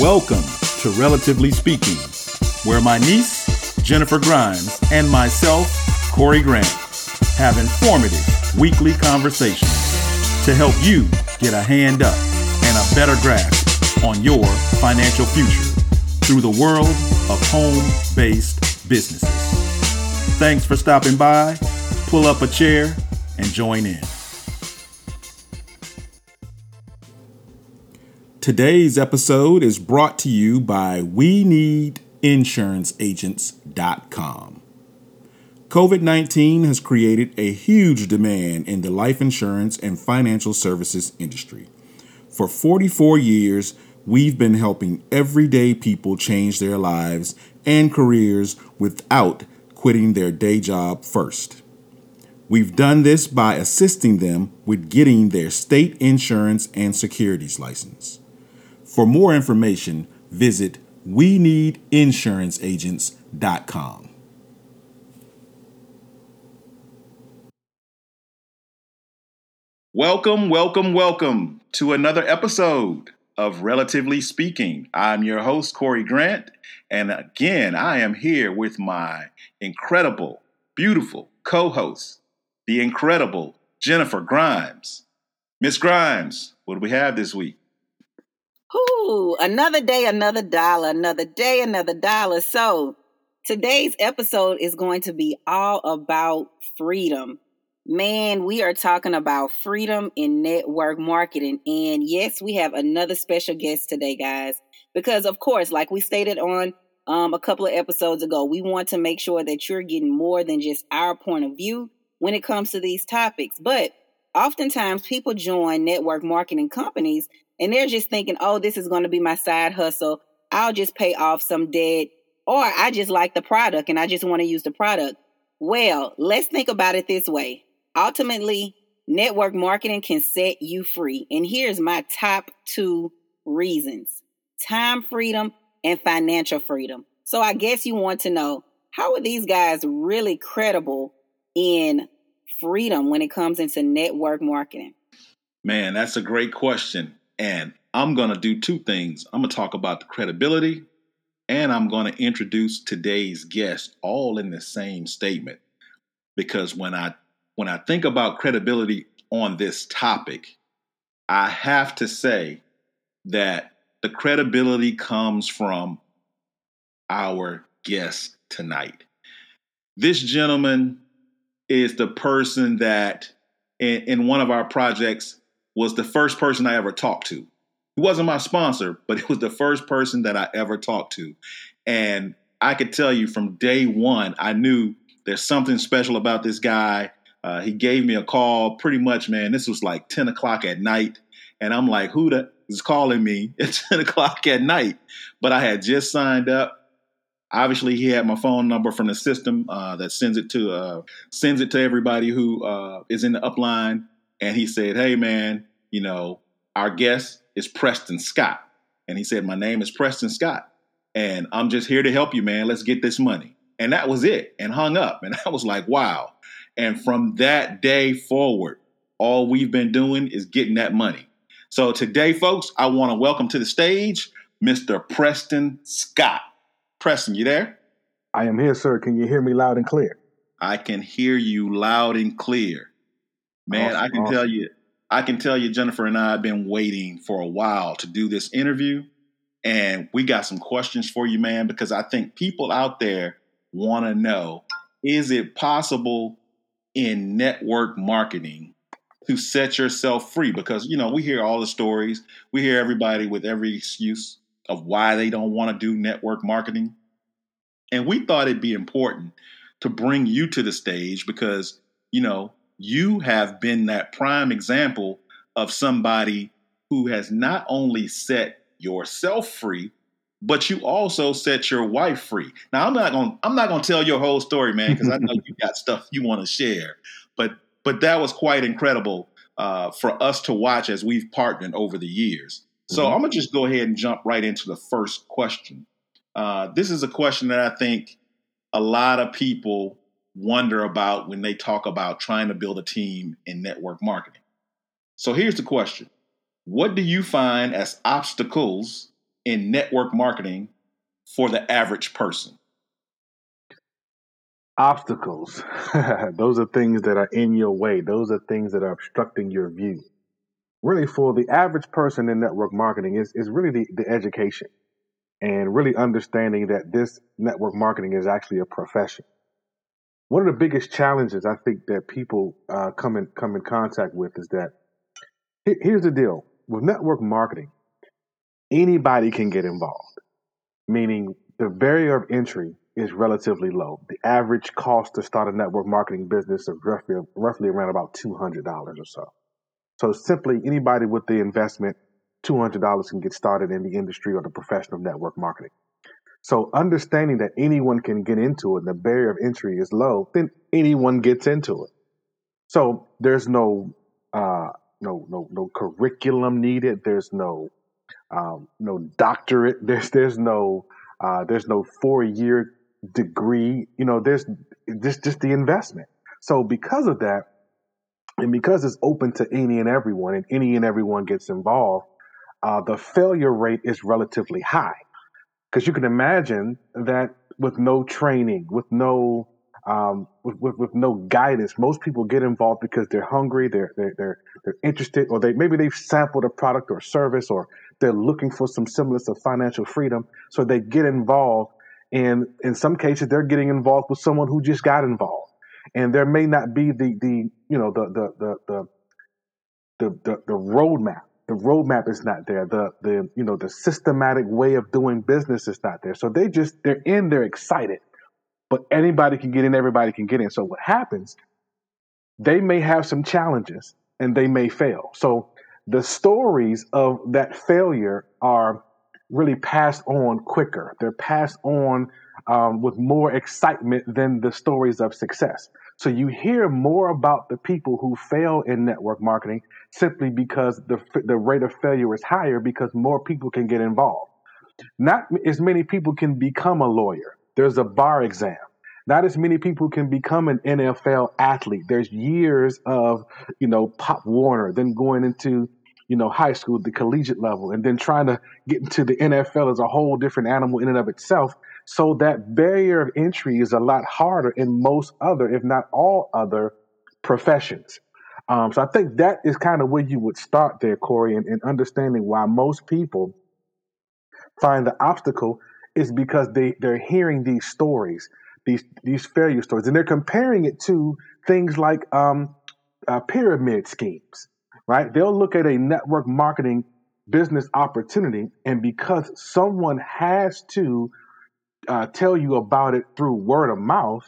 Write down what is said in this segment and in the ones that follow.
Welcome to Relatively Speaking, where my niece, Jennifer Grimes, and myself, Corey Grant, have informative weekly conversations to help you get a hand up and a better grasp on your financial future through the world of home based businesses. Thanks for stopping by. Pull up a chair and join in. Today's episode is brought to you by We Need InsuranceAgents.com. COVID 19 has created a huge demand in the life insurance and financial services industry. For 44 years, we've been helping everyday people change their lives and careers without quitting their day job first. We've done this by assisting them with getting their state insurance and securities license. For more information, visit we need insurance insuranceagents.com. Welcome, welcome, welcome to another episode of Relatively Speaking. I'm your host, Corey Grant, and again, I am here with my incredible, beautiful co host, the incredible Jennifer Grimes. Miss Grimes, what do we have this week? Ooh, another day, another dollar, another day, another dollar. So today's episode is going to be all about freedom. Man, we are talking about freedom in network marketing. And yes, we have another special guest today, guys, because of course, like we stated on um, a couple of episodes ago, we want to make sure that you're getting more than just our point of view when it comes to these topics. But oftentimes people join network marketing companies and they're just thinking, oh, this is going to be my side hustle. I'll just pay off some debt, or I just like the product and I just want to use the product. Well, let's think about it this way. Ultimately, network marketing can set you free. And here's my top two reasons time freedom and financial freedom. So I guess you want to know how are these guys really credible in freedom when it comes into network marketing? Man, that's a great question. And I'm going to do two things. I'm going to talk about the credibility and I'm going to introduce today's guest all in the same statement. Because when I when I think about credibility on this topic, I have to say that the credibility comes from our guest tonight. This gentleman is the person that in, in one of our projects was the first person I ever talked to. He wasn't my sponsor, but it was the first person that I ever talked to. And I could tell you from day one, I knew there's something special about this guy. Uh, he gave me a call pretty much, man. This was like 10 o'clock at night. And I'm like, who the is calling me at 10 o'clock at night? But I had just signed up. Obviously, he had my phone number from the system uh, that sends it to uh, sends it to everybody who uh, is in the upline and he said, Hey, man, you know, our guest is Preston Scott. And he said, My name is Preston Scott, and I'm just here to help you, man. Let's get this money. And that was it, and hung up. And I was like, Wow. And from that day forward, all we've been doing is getting that money. So today, folks, I want to welcome to the stage Mr. Preston Scott. Preston, you there? I am here, sir. Can you hear me loud and clear? I can hear you loud and clear. Man, awesome, I can awesome. tell you, I can tell you, Jennifer and I have been waiting for a while to do this interview. And we got some questions for you, man, because I think people out there want to know is it possible in network marketing to set yourself free? Because, you know, we hear all the stories, we hear everybody with every excuse of why they don't want to do network marketing. And we thought it'd be important to bring you to the stage because, you know, you have been that prime example of somebody who has not only set yourself free, but you also set your wife free. Now I'm not gonna, I'm not going to tell your whole story, man, because I know you got stuff you want to share. But but that was quite incredible uh, for us to watch as we've partnered over the years. So mm-hmm. I'm gonna just go ahead and jump right into the first question. Uh, this is a question that I think a lot of people wonder about when they talk about trying to build a team in network marketing. So here's the question What do you find as obstacles in network marketing for the average person? Obstacles. Those are things that are in your way. Those are things that are obstructing your view. Really, for the average person in network marketing, is, is really the, the education and really understanding that this network marketing is actually a profession. One of the biggest challenges I think that people uh, come in come in contact with is that here's the deal with network marketing, anybody can get involved, meaning the barrier of entry is relatively low. The average cost to start a network marketing business is roughly, roughly around about $200 or so. So simply anybody with the investment, $200 can get started in the industry or the profession of network marketing. So understanding that anyone can get into it and the barrier of entry is low, then anyone gets into it. So there's no uh, no no no curriculum needed. There's no um, no doctorate. There's there's no uh, there's no four year degree. You know, there's just just the investment. So because of that, and because it's open to any and everyone, and any and everyone gets involved, uh, the failure rate is relatively high. Because you can imagine that with no training, with no um, with, with, with, no guidance. Most people get involved because they're hungry, they're, they're, they're, they're interested, or they maybe they've sampled a product or service, or they're looking for some semblance of financial freedom. So they get involved. And in some cases, they're getting involved with someone who just got involved. And there may not be the, the you know, the, the, the, the, the, the, the roadmap. The roadmap is not there. The, the, you know, the systematic way of doing business is not there. So they just, they're in, they're excited but anybody can get in, everybody can get in. So what happens? They may have some challenges and they may fail. So the stories of that failure are really passed on quicker. They're passed on um, with more excitement than the stories of success. So you hear more about the people who fail in network marketing simply because the the rate of failure is higher because more people can get involved. Not as many people can become a lawyer. There's a bar exam. Not as many people can become an NFL athlete. There's years of, you know, Pop Warner, then going into, you know, high school, the collegiate level, and then trying to get into the NFL is a whole different animal in and of itself. So that barrier of entry is a lot harder in most other, if not all other professions. Um, so I think that is kind of where you would start there, Corey, and, and understanding why most people find the obstacle is because they, they're hearing these stories, these these failure stories, and they're comparing it to things like um, uh, pyramid schemes, right? They'll look at a network marketing business opportunity, and because someone has to uh, tell you about it through word of mouth,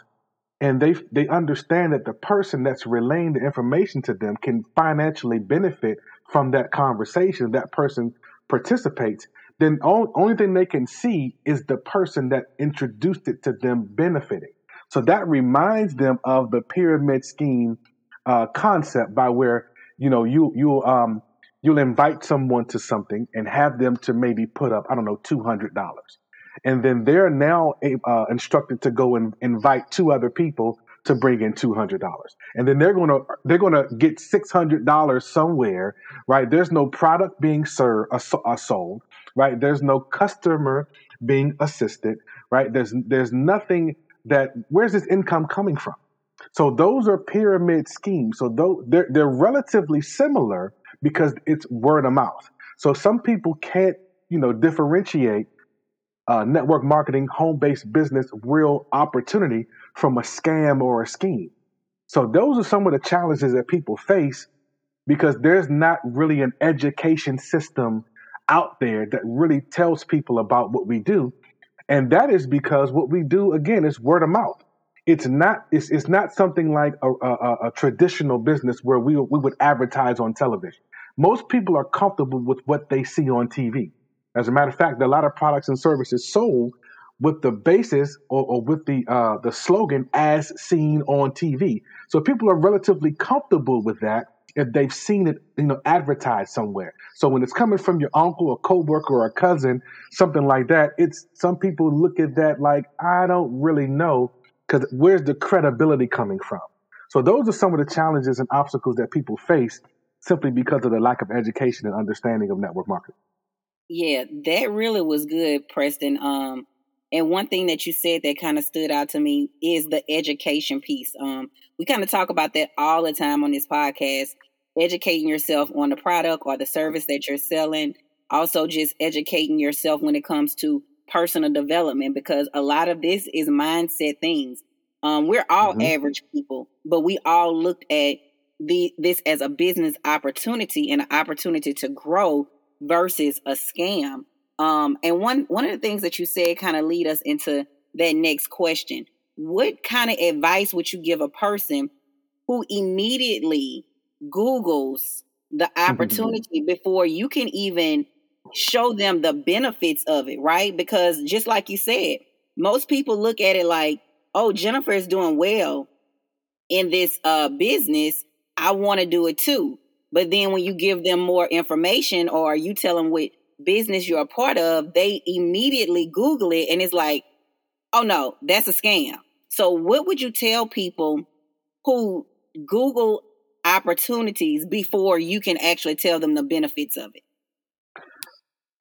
and they they understand that the person that's relaying the information to them can financially benefit from that conversation. That person participates then all, only thing they can see is the person that introduced it to them benefiting. So that reminds them of the pyramid scheme uh, concept by where you know you you um you'll invite someone to something and have them to maybe put up I don't know two hundred dollars, and then they're now uh, instructed to go and invite two other people to bring in two hundred dollars, and then they're gonna they're gonna get six hundred dollars somewhere, right? There's no product being served uh, uh sold right? There's no customer being assisted, right? There's there's nothing that where's this income coming from? So those are pyramid schemes. So though they're they're relatively similar because it's word of mouth. So some people can't, you know, differentiate uh, network marketing, home-based business, real opportunity from a scam or a scheme. So those are some of the challenges that people face because there's not really an education system out there that really tells people about what we do. And that is because what we do again is word of mouth. It's not it's, it's not something like a, a, a traditional business where we we would advertise on television. Most people are comfortable with what they see on TV. As a matter of fact, a lot of products and services sold with the basis or, or with the uh, the slogan "as seen on TV." So people are relatively comfortable with that if they've seen it, you know, advertised somewhere. So when it's coming from your uncle, a coworker, or a cousin, something like that, it's some people look at that like I don't really know because where's the credibility coming from? So those are some of the challenges and obstacles that people face simply because of the lack of education and understanding of network marketing. Yeah, that really was good, Preston. Um, and one thing that you said that kind of stood out to me is the education piece. Um, we kind of talk about that all the time on this podcast, educating yourself on the product or the service that you're selling. Also, just educating yourself when it comes to personal development, because a lot of this is mindset things. Um, we're all mm-hmm. average people, but we all looked at the this as a business opportunity and an opportunity to grow versus a scam. Um, and one one of the things that you said kind of lead us into that next question. What kind of advice would you give a person who immediately Googles the opportunity before you can even show them the benefits of it, right? Because just like you said, most people look at it like, oh, Jennifer is doing well in this uh, business. I want to do it too. But then when you give them more information or you tell them what business you're a part of, they immediately Google it and it's like, oh no, that's a scam. So what would you tell people who Google opportunities before you can actually tell them the benefits of it?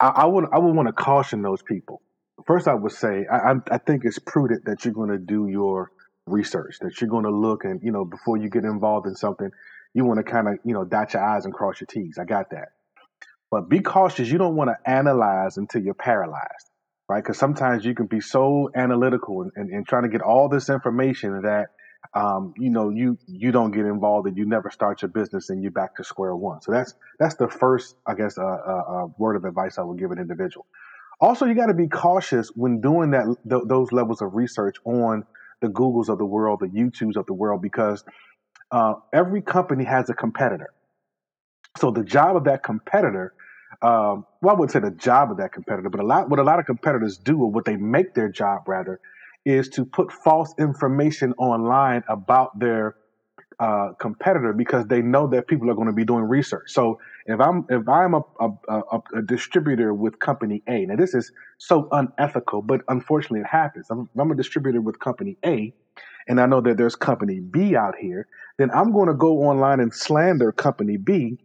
I, I would I would want to caution those people. First, I would say I, I think it's prudent that you're going to do your research, that you're going to look and you know before you get involved in something, you want to kind of you know dot your i's and cross your t's. I got that, but be cautious. You don't want to analyze until you're paralyzed, right? Because sometimes you can be so analytical and, and, and trying to get all this information that um, you know you you don't get involved and you never start your business and you're back to square one. So that's that's the first, I guess, uh, uh, uh, word of advice I would give an individual. Also, you got to be cautious when doing that th- those levels of research on the Googles of the world, the YouTubes of the world, because uh, every company has a competitor. So the job of that competitor, um, well, I wouldn't say the job of that competitor, but a lot what a lot of competitors do, or what they make their job rather, is to put false information online about their uh, competitor because they know that people are going to be doing research. So if I'm if I'm a, a, a, a, distributor with company A, now this is so unethical, but unfortunately it happens. I'm, I'm a distributor with company A, and I know that there's company B out here, then I'm going to go online and slander company B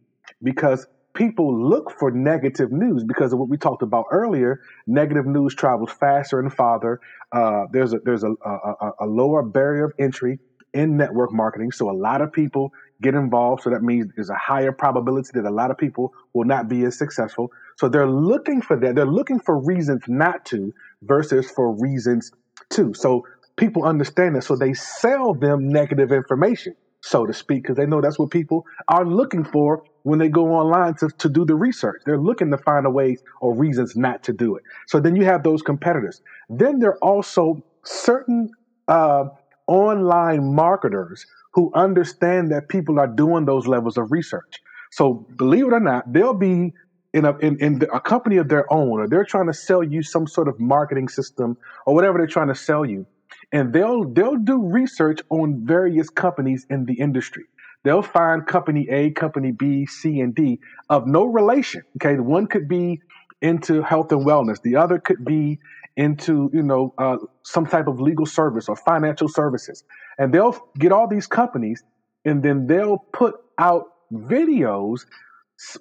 because people look for negative news because of what we talked about earlier. Negative news travels faster and farther. Uh, there's a, there's a, a, a lower barrier of entry in network marketing, so a lot of people get involved. So that means there's a higher probability that a lot of people will not be as successful. So they're looking for that. They're looking for reasons not to versus for reasons to. So people understand that. So they sell them negative information, so to speak, because they know that's what people are looking for when they go online to, to do the research. They're looking to find a way or reasons not to do it. So then you have those competitors. Then there are also certain uh, online marketers who understand that people are doing those levels of research. So believe it or not, they'll be in a in, in a company of their own, or they're trying to sell you some sort of marketing system or whatever they're trying to sell you and they'll they'll do research on various companies in the industry. They'll find company A, company B, C, and D of no relation. Okay, one could be into health and wellness. The other could be into you know uh, some type of legal service or financial services, and they'll get all these companies, and then they'll put out videos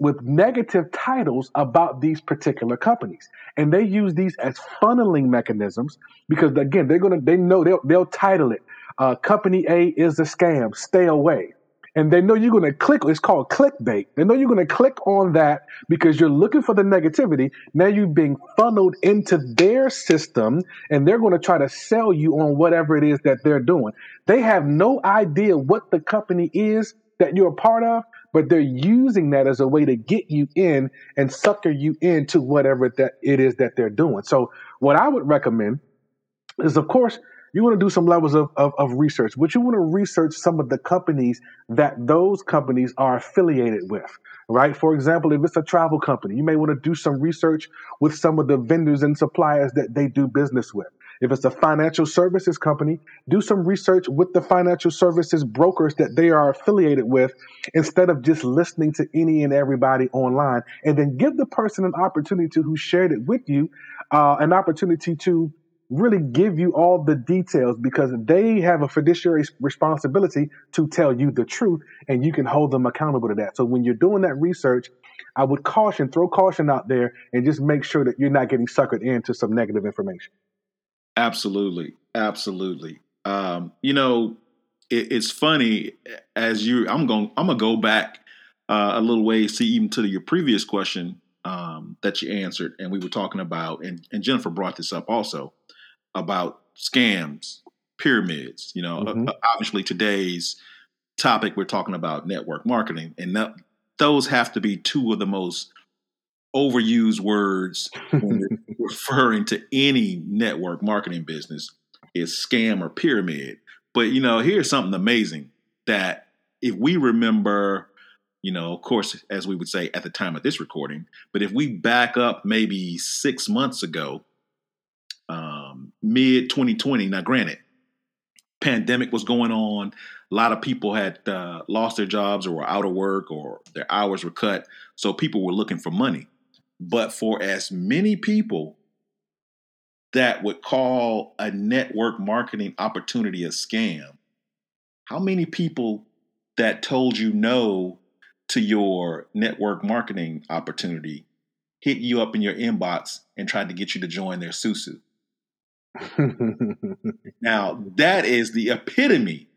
with negative titles about these particular companies. And they use these as funneling mechanisms because again they're gonna they know they'll, they'll title it uh, company a is a scam stay away. And they know you're gonna click it's called clickbait. They know you're gonna click on that because you're looking for the negativity. Now you're being funneled into their system and they're gonna try to sell you on whatever it is that they're doing. They have no idea what the company is that you're a part of but they're using that as a way to get you in and sucker you into whatever that it is that they're doing. So what I would recommend is of course you want to do some levels of, of, of, research, but you want to research some of the companies that those companies are affiliated with, right? For example, if it's a travel company, you may want to do some research with some of the vendors and suppliers that they do business with. If it's a financial services company, do some research with the financial services brokers that they are affiliated with instead of just listening to any and everybody online. And then give the person an opportunity to who shared it with you, uh, an opportunity to really give you all the details because they have a fiduciary responsibility to tell you the truth and you can hold them accountable to that. So when you're doing that research, I would caution, throw caution out there, and just make sure that you're not getting suckered into some negative information. Absolutely, absolutely. Um, you know, it, it's funny as you. I'm going. I'm gonna go back uh, a little ways to even to your previous question um, that you answered, and we were talking about, and, and Jennifer brought this up also about scams, pyramids. You know, mm-hmm. uh, obviously today's topic we're talking about network marketing, and that, those have to be two of the most overused words referring to any network marketing business is scam or pyramid. But you know, here's something amazing that if we remember, you know, of course, as we would say at the time of this recording, but if we back up maybe six months ago, um, mid 2020. Now, granted, pandemic was going on. A lot of people had uh, lost their jobs or were out of work or their hours were cut. So people were looking for money. But for as many people that would call a network marketing opportunity a scam, how many people that told you no to your network marketing opportunity hit you up in your inbox and tried to get you to join their susu? now, that is the epitome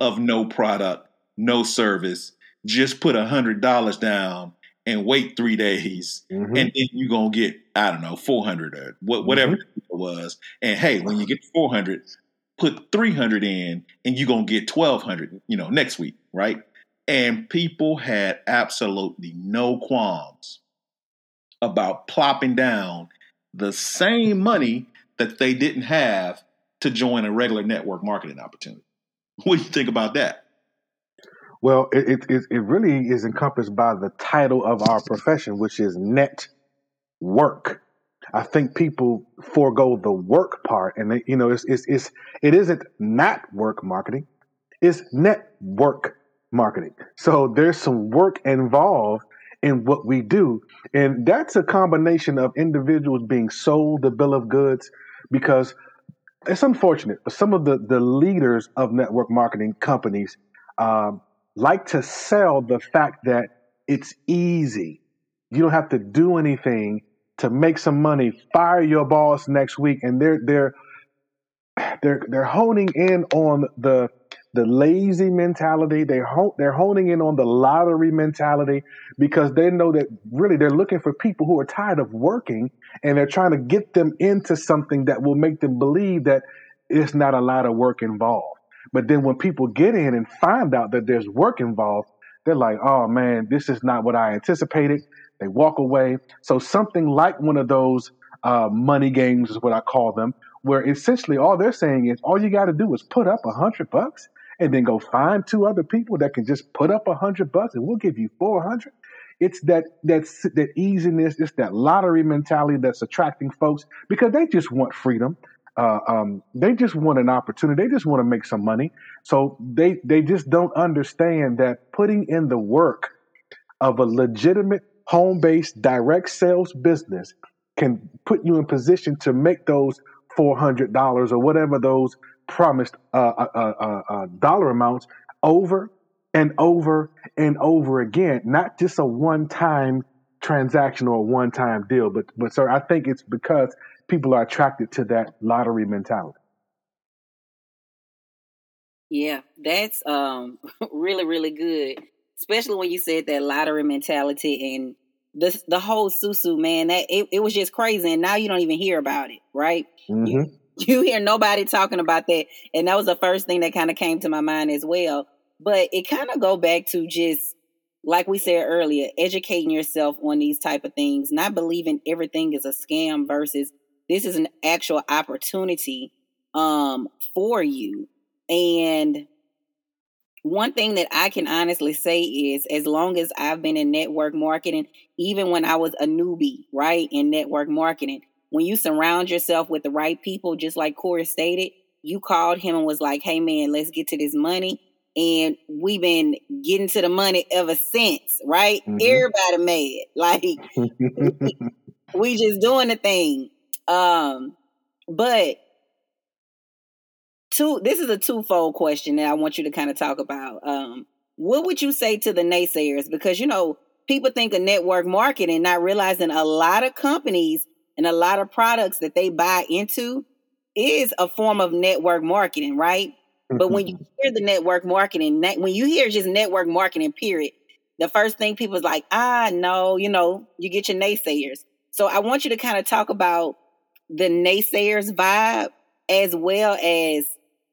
of no product, no service. Just put a hundred dollars down and wait three days, mm-hmm. and then you're gonna get I don't know four hundred or what, whatever mm-hmm. it was. And hey, when you get four hundred, put three hundred in, and you're gonna get twelve hundred. You know, next week, right? And people had absolutely no qualms about plopping down the same money that they didn't have to join a regular network marketing opportunity. What do you think about that? Well, it, it, it really is encompassed by the title of our profession, which is net work. I think people forego the work part, and they, you know, it's, it's, it's it isn't not work marketing, it's network marketing. So there's some work involved in what we do, and that's a combination of individuals being sold the bill of goods because it's unfortunate, but some of the the leaders of network marketing companies. Um, like to sell the fact that it's easy. You don't have to do anything to make some money. Fire your boss next week, and they're they're they're they're honing in on the the lazy mentality. They ho- they're honing in on the lottery mentality because they know that really they're looking for people who are tired of working and they're trying to get them into something that will make them believe that it's not a lot of work involved. But then when people get in and find out that there's work involved, they're like, oh man, this is not what I anticipated. They walk away. So something like one of those uh, money games is what I call them, where essentially all they're saying is all you got to do is put up a hundred bucks and then go find two other people that can just put up a hundred bucks and we'll give you 400. It's that, that's that easiness. It's that lottery mentality that's attracting folks because they just want freedom uh, um, they just want an opportunity. They just want to make some money. So they they just don't understand that putting in the work of a legitimate home based direct sales business can put you in position to make those four hundred dollars or whatever those promised uh, uh, uh, uh, uh dollar amounts over and over and over again. Not just a one time transaction or a one time deal, but but sir, I think it's because people are attracted to that lottery mentality. Yeah, that's um really really good, especially when you said that lottery mentality and the the whole susu man. That it, it was just crazy, and now you don't even hear about it, right? Mm-hmm. You, you hear nobody talking about that, and that was the first thing that kind of came to my mind as well. But it kind of go back to just like we said earlier, educating yourself on these type of things, not believing everything is a scam versus this is an actual opportunity um, for you. And one thing that I can honestly say is as long as I've been in network marketing, even when I was a newbie, right, in network marketing, when you surround yourself with the right people, just like Corey stated, you called him and was like, hey man, let's get to this money. And we've been getting to the money ever since, right? Mm-hmm. Everybody made Like we just doing the thing. Um, but two this is a twofold question that I want you to kind of talk about. Um, what would you say to the naysayers? Because you know, people think of network marketing, not realizing a lot of companies and a lot of products that they buy into is a form of network marketing, right? But when you hear the network marketing, when you hear just network marketing, period, the first thing people is like, ah, no, you know, you get your naysayers. So I want you to kind of talk about the naysayers vibe as well as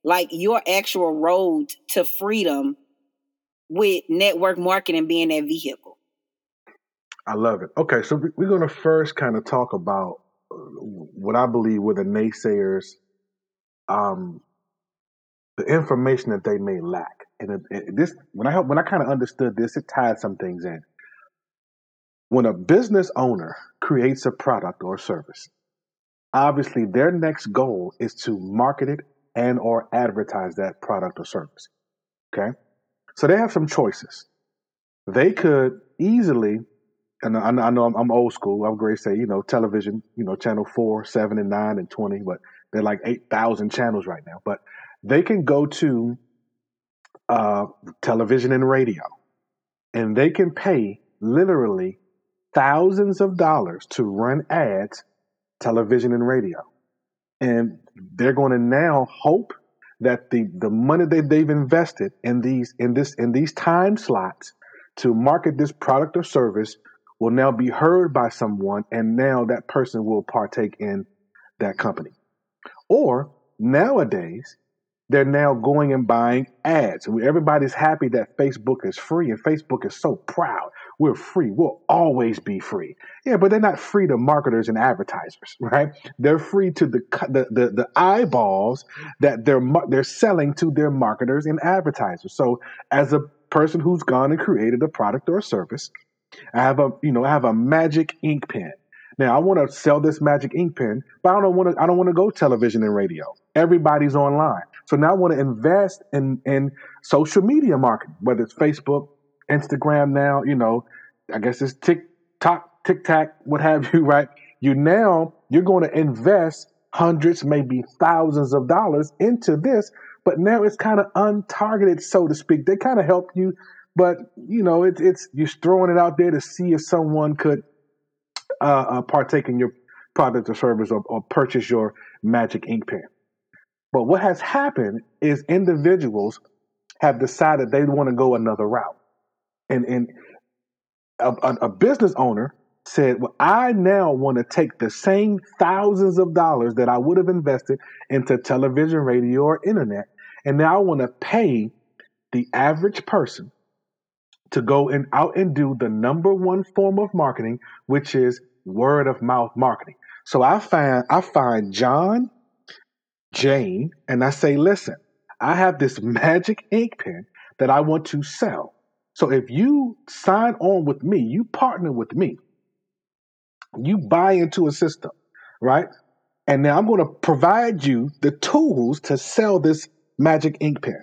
like your actual road to freedom with network marketing being that vehicle. I love it. Okay, so we're going to first kind of talk about uh, what I believe were the naysayers, um, the information that they may lack. And this, when I when I kind of understood this, it tied some things in. When a business owner creates a product or service, obviously their next goal is to market it and or advertise that product or service. Okay, so they have some choices. They could easily and I, I know I'm, I'm, old school. I'm great say, you know, television, you know, channel four, seven, and nine, and 20, but they're like 8,000 channels right now. But they can go to uh, television and radio, and they can pay literally thousands of dollars to run ads, television and radio. And they're going to now hope that the, the money that they've invested in these in this in these time slots to market this product or service will now be heard by someone, and now that person will partake in that company. Or nowadays, they're now going and buying ads. Everybody's happy that Facebook is free, and Facebook is so proud. We're free. We'll always be free. Yeah, but they're not free to marketers and advertisers, right? They're free to the the the, the eyeballs that they're they're selling to their marketers and advertisers. So, as a person who's gone and created a product or a service, I have a you know I have a magic ink pen. Now I want to sell this magic ink pen, but I don't want to I don't want to go television and radio. Everybody's online. So now I want to invest in in social media marketing, whether it's Facebook, Instagram now, you know, I guess it's TikTok, TikTok, what have you, right? You now you're going to invest hundreds, maybe thousands of dollars into this, but now it's kind of untargeted, so to speak. They kind of help you but you know, it, it's you're throwing it out there to see if someone could uh, uh, partake in your product or service or, or purchase your magic ink pen. But what has happened is individuals have decided they want to go another route, and and a, a, a business owner said, "Well, I now want to take the same thousands of dollars that I would have invested into television, radio, or internet, and now I want to pay the average person to go and out and do the number one form of marketing, which is word of mouth marketing. So I find I find John, Jane, and I say, listen, I have this magic ink pen that I want to sell. So if you sign on with me, you partner with me, you buy into a system, right? And now I'm going to provide you the tools to sell this magic ink pen.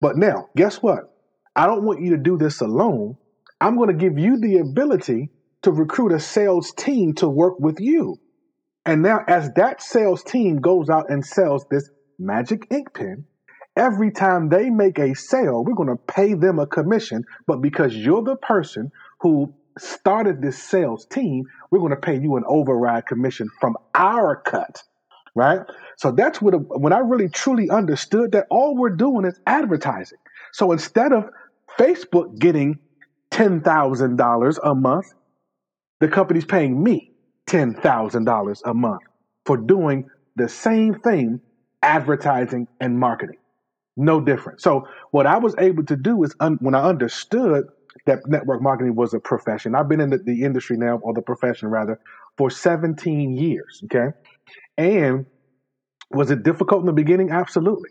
But now, guess what? I don't want you to do this alone. I'm going to give you the ability to recruit a sales team to work with you. And now, as that sales team goes out and sells this magic ink pen, every time they make a sale, we're going to pay them a commission. But because you're the person who started this sales team, we're going to pay you an override commission from our cut. Right? So that's what, when I really truly understood that all we're doing is advertising. So instead of Facebook getting $10,000 a month, the company's paying me $10,000 a month for doing the same thing, advertising and marketing. No different. So, what I was able to do is un- when I understood that network marketing was a profession, I've been in the, the industry now, or the profession rather, for 17 years. Okay. And was it difficult in the beginning? Absolutely.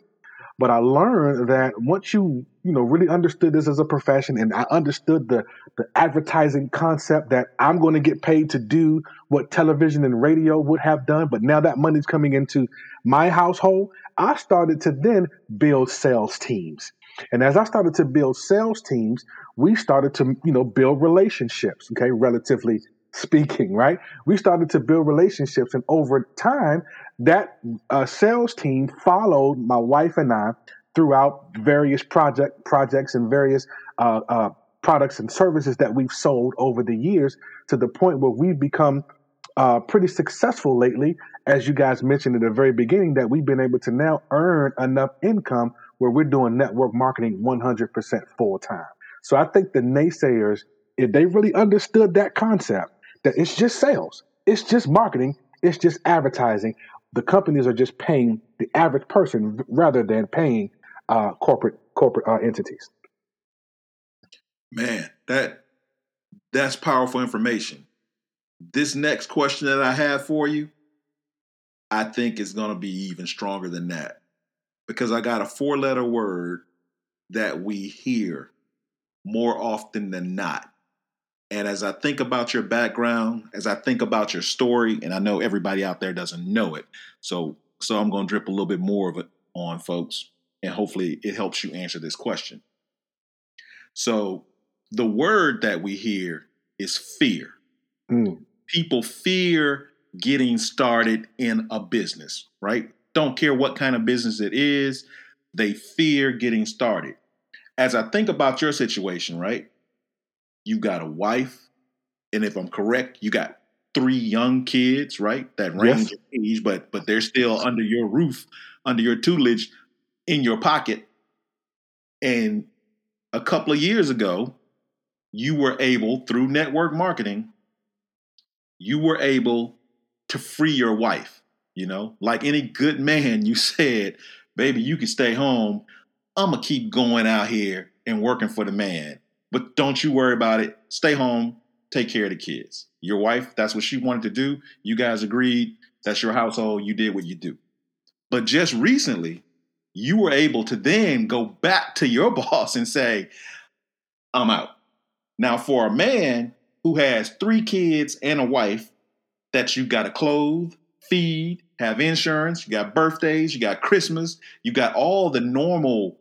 But I learned that once you, you know, really understood this as a profession and I understood the, the advertising concept that I'm going to get paid to do what television and radio would have done, but now that money's coming into my household, I started to then build sales teams. And as I started to build sales teams, we started to, you know, build relationships, okay, relatively speaking, right? We started to build relationships, and over time, that uh, sales team followed my wife and I throughout various project projects and various uh, uh, products and services that we've sold over the years to the point where we've become uh, pretty successful lately, as you guys mentioned at the very beginning, that we've been able to now earn enough income where we're doing network marketing 100% full time. So I think the naysayers, if they really understood that concept, that it's just sales, it's just marketing, it's just advertising, the companies are just paying the average person rather than paying uh, corporate corporate uh, entities. Man, that that's powerful information. This next question that I have for you, I think is going to be even stronger than that because I got a four letter word that we hear more often than not. And as I think about your background, as I think about your story, and I know everybody out there doesn't know it, so so I'm going to drip a little bit more of it on folks, and hopefully it helps you answer this question. So the word that we hear is fear. Mm. People fear getting started in a business, right? Don't care what kind of business it is, they fear getting started. As I think about your situation, right? You got a wife, and if I'm correct, you got three young kids, right? That range yes. age, but but they're still under your roof, under your tutelage, in your pocket. And a couple of years ago, you were able through network marketing, you were able to free your wife. You know, like any good man, you said, baby, you can stay home. I'm gonna keep going out here and working for the man. But don't you worry about it. Stay home, take care of the kids. Your wife, that's what she wanted to do. You guys agreed. That's your household. You did what you do. But just recently, you were able to then go back to your boss and say, I'm out. Now, for a man who has three kids and a wife that you got to clothe, feed, have insurance, you got birthdays, you got Christmas, you got all the normal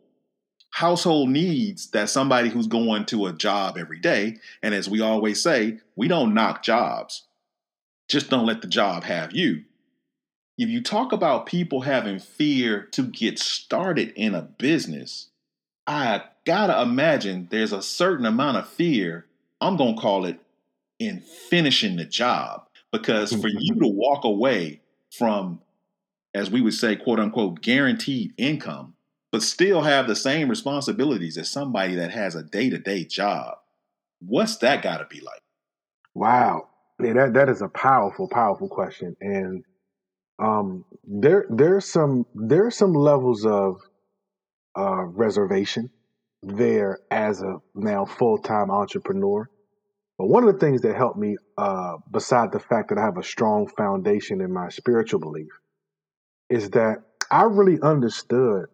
household needs that somebody who's going to a job every day. And as we always say, we don't knock jobs, just don't let the job have you. If you talk about people having fear to get started in a business, I gotta imagine there's a certain amount of fear, I'm gonna call it, in finishing the job. Because for you to walk away from, as we would say, quote unquote, guaranteed income, but still have the same responsibilities as somebody that has a day to day job. What's that got to be like? Wow, yeah, that that is a powerful, powerful question, and um, there there's some there's some levels of uh, reservation there as a now full time entrepreneur. But one of the things that helped me, uh, beside the fact that I have a strong foundation in my spiritual belief, is that I really understood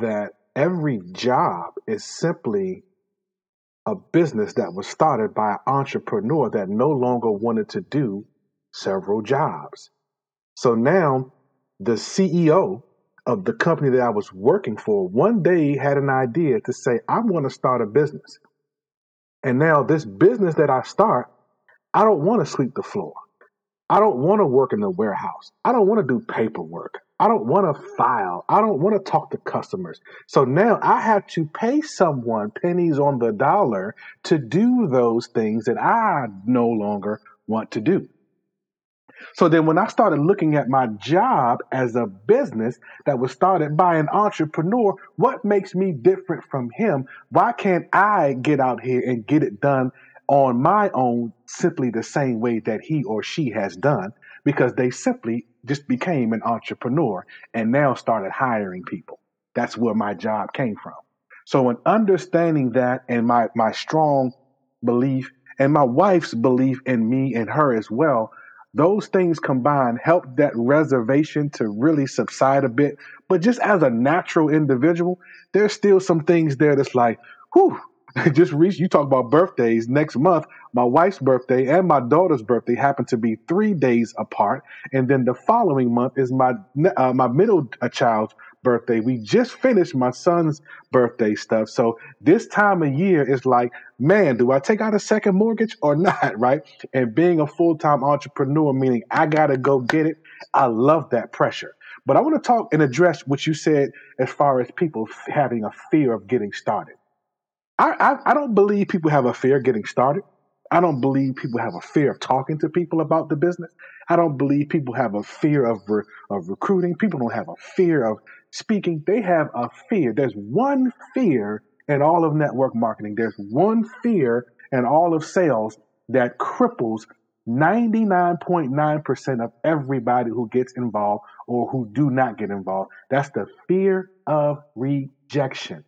that every job is simply a business that was started by an entrepreneur that no longer wanted to do several jobs. So now the CEO of the company that I was working for one day had an idea to say, I want to start a business. And now this business that I start, I don't want to sweep the floor. I don't want to work in the warehouse. I don't want to do paperwork. I don't want to file. I don't want to talk to customers. So now I have to pay someone pennies on the dollar to do those things that I no longer want to do. So then when I started looking at my job as a business that was started by an entrepreneur, what makes me different from him? Why can't I get out here and get it done on my own simply the same way that he or she has done? Because they simply just became an entrepreneur and now started hiring people. That's where my job came from. So in understanding that and my, my strong belief and my wife's belief in me and her as well, those things combined help that reservation to really subside a bit. But just as a natural individual, there's still some things there that's like, whew, just reached. You talk about birthdays. Next month, my wife's birthday and my daughter's birthday happen to be three days apart, and then the following month is my uh, my middle uh, child's birthday. We just finished my son's birthday stuff, so this time of year is like, man, do I take out a second mortgage or not? Right? And being a full time entrepreneur, meaning I gotta go get it. I love that pressure. But I want to talk and address what you said as far as people having a fear of getting started I, I, I don't believe people have a fear of getting started. I don't believe people have a fear of talking to people about the business. I don't believe people have a fear of re, of recruiting. People don't have a fear of speaking. They have a fear. There's one fear in all of network marketing. There's one fear in all of sales that cripples 99.9% of everybody who gets involved or who do not get involved. That's the fear of rejection.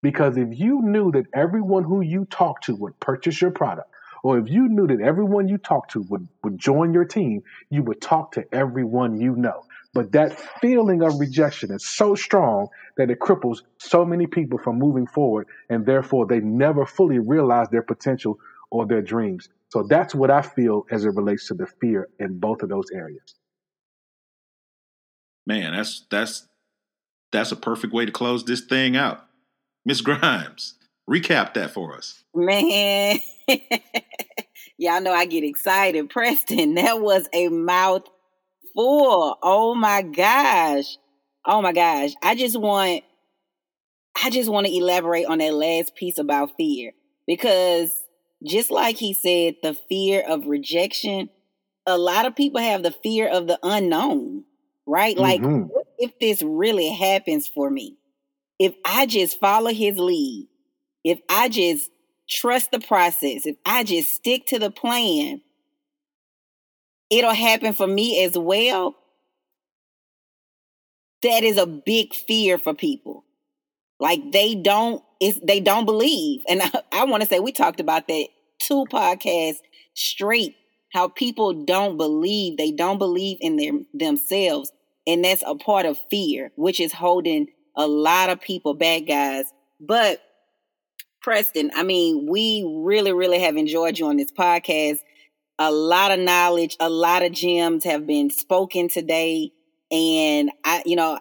Because if you knew that everyone who you talk to would purchase your product, or if you knew that everyone you talk to would, would join your team, you would talk to everyone you know. But that feeling of rejection is so strong that it cripples so many people from moving forward, and therefore they never fully realize their potential or their dreams. So that's what I feel as it relates to the fear in both of those areas. Man, that's that's that's a perfect way to close this thing out. Miss Grimes, recap that for us. Man, y'all know I get excited. Preston, that was a mouthful. Oh my gosh. Oh my gosh. I just want I just want to elaborate on that last piece about fear because just like he said, the fear of rejection, a lot of people have the fear of the unknown, right? Like, mm-hmm. what if this really happens for me? If I just follow his lead, if I just trust the process, if I just stick to the plan, it'll happen for me as well. That is a big fear for people. Like they don't, it's, they don't believe. And I, I want to say, we talked about that two podcasts straight, how people don't believe, they don't believe in their themselves. And that's a part of fear, which is holding a lot of people back, guys. But Preston, I mean, we really, really have enjoyed you on this podcast. A lot of knowledge, a lot of gems have been spoken today. And I, you know,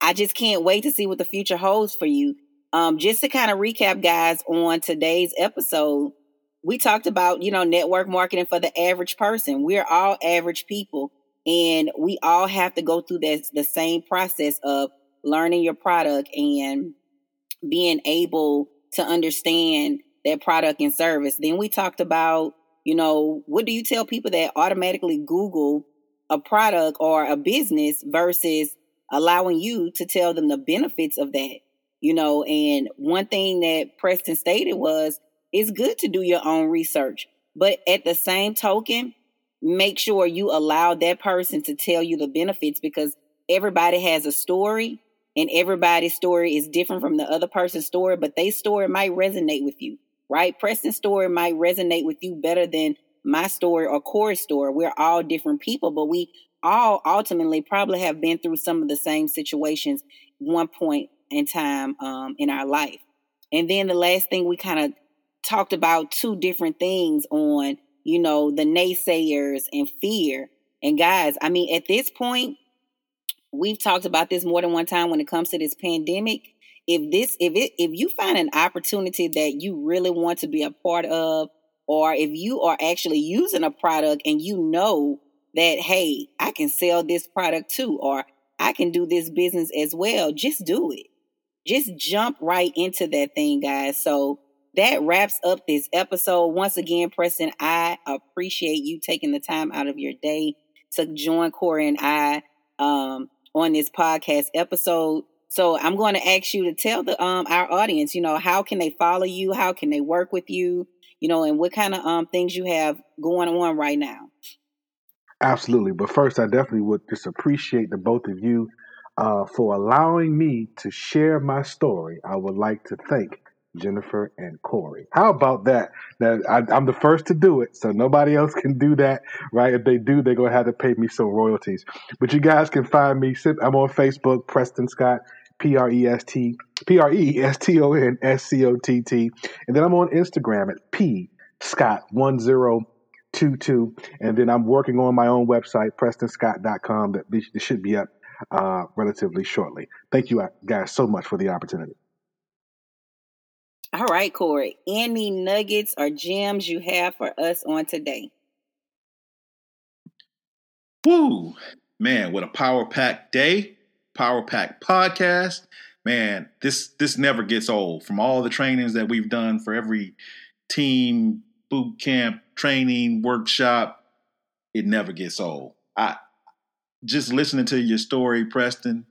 I just can't wait to see what the future holds for you. Um, just to kind of recap, guys, on today's episode, we talked about, you know, network marketing for the average person. We're all average people and we all have to go through this, the same process of learning your product and being able to understand that product and service. Then we talked about, you know, what do you tell people that automatically Google a product or a business versus allowing you to tell them the benefits of that, you know. And one thing that Preston stated was it's good to do your own research, but at the same token, make sure you allow that person to tell you the benefits because everybody has a story and everybody's story is different from the other person's story, but their story might resonate with you, right? Preston's story might resonate with you better than my story or Corey's story. We're all different people, but we all ultimately probably have been through some of the same situations one point in time um, in our life. And then the last thing we kind of talked about two different things on, you know, the naysayers and fear. And guys, I mean, at this point, we've talked about this more than one time when it comes to this pandemic. If this, if it, if you find an opportunity that you really want to be a part of, or if you are actually using a product and you know that, hey, I can sell this product too, or I can do this business as well, just do it. Just jump right into that thing, guys. So that wraps up this episode. Once again, Preston, I appreciate you taking the time out of your day to join Corey and I um, on this podcast episode. So I'm going to ask you to tell the um, our audience, you know, how can they follow you? How can they work with you? You know, and what kind of um, things you have going on right now. Absolutely. But first, I definitely would just appreciate the both of you uh, for allowing me to share my story. I would like to thank Jennifer, and Corey. How about that? Now, I, am the first to do it, so nobody else can do that, right? If they do, they're going to have to pay me some royalties. But you guys can find me. I'm on Facebook, Preston Scott, P R E S T, P R E S T O N S C O T T. And then I'm on Instagram at P Scott1022. And then I'm working on my own website, prestonscott.com, that should be up uh, relatively shortly. Thank you guys so much for the opportunity. All right, Corey. Any nuggets or gems you have for us on today? Woo! Man, what a power pack day, power pack podcast. man, this this never gets old. From all the trainings that we've done for every team, boot camp, training, workshop, it never gets old. I just listening to your story, Preston,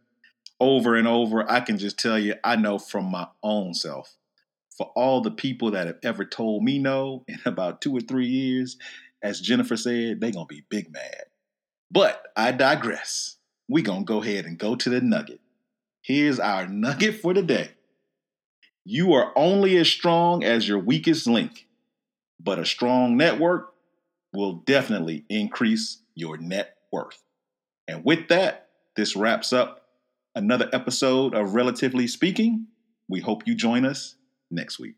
over and over, I can just tell you, I know from my own self. For all the people that have ever told me no in about two or three years, as Jennifer said, they're gonna be big mad. But I digress. We gonna go ahead and go to the nugget. Here's our nugget for the day. You are only as strong as your weakest link, but a strong network will definitely increase your net worth. And with that, this wraps up another episode of Relatively Speaking. We hope you join us next week.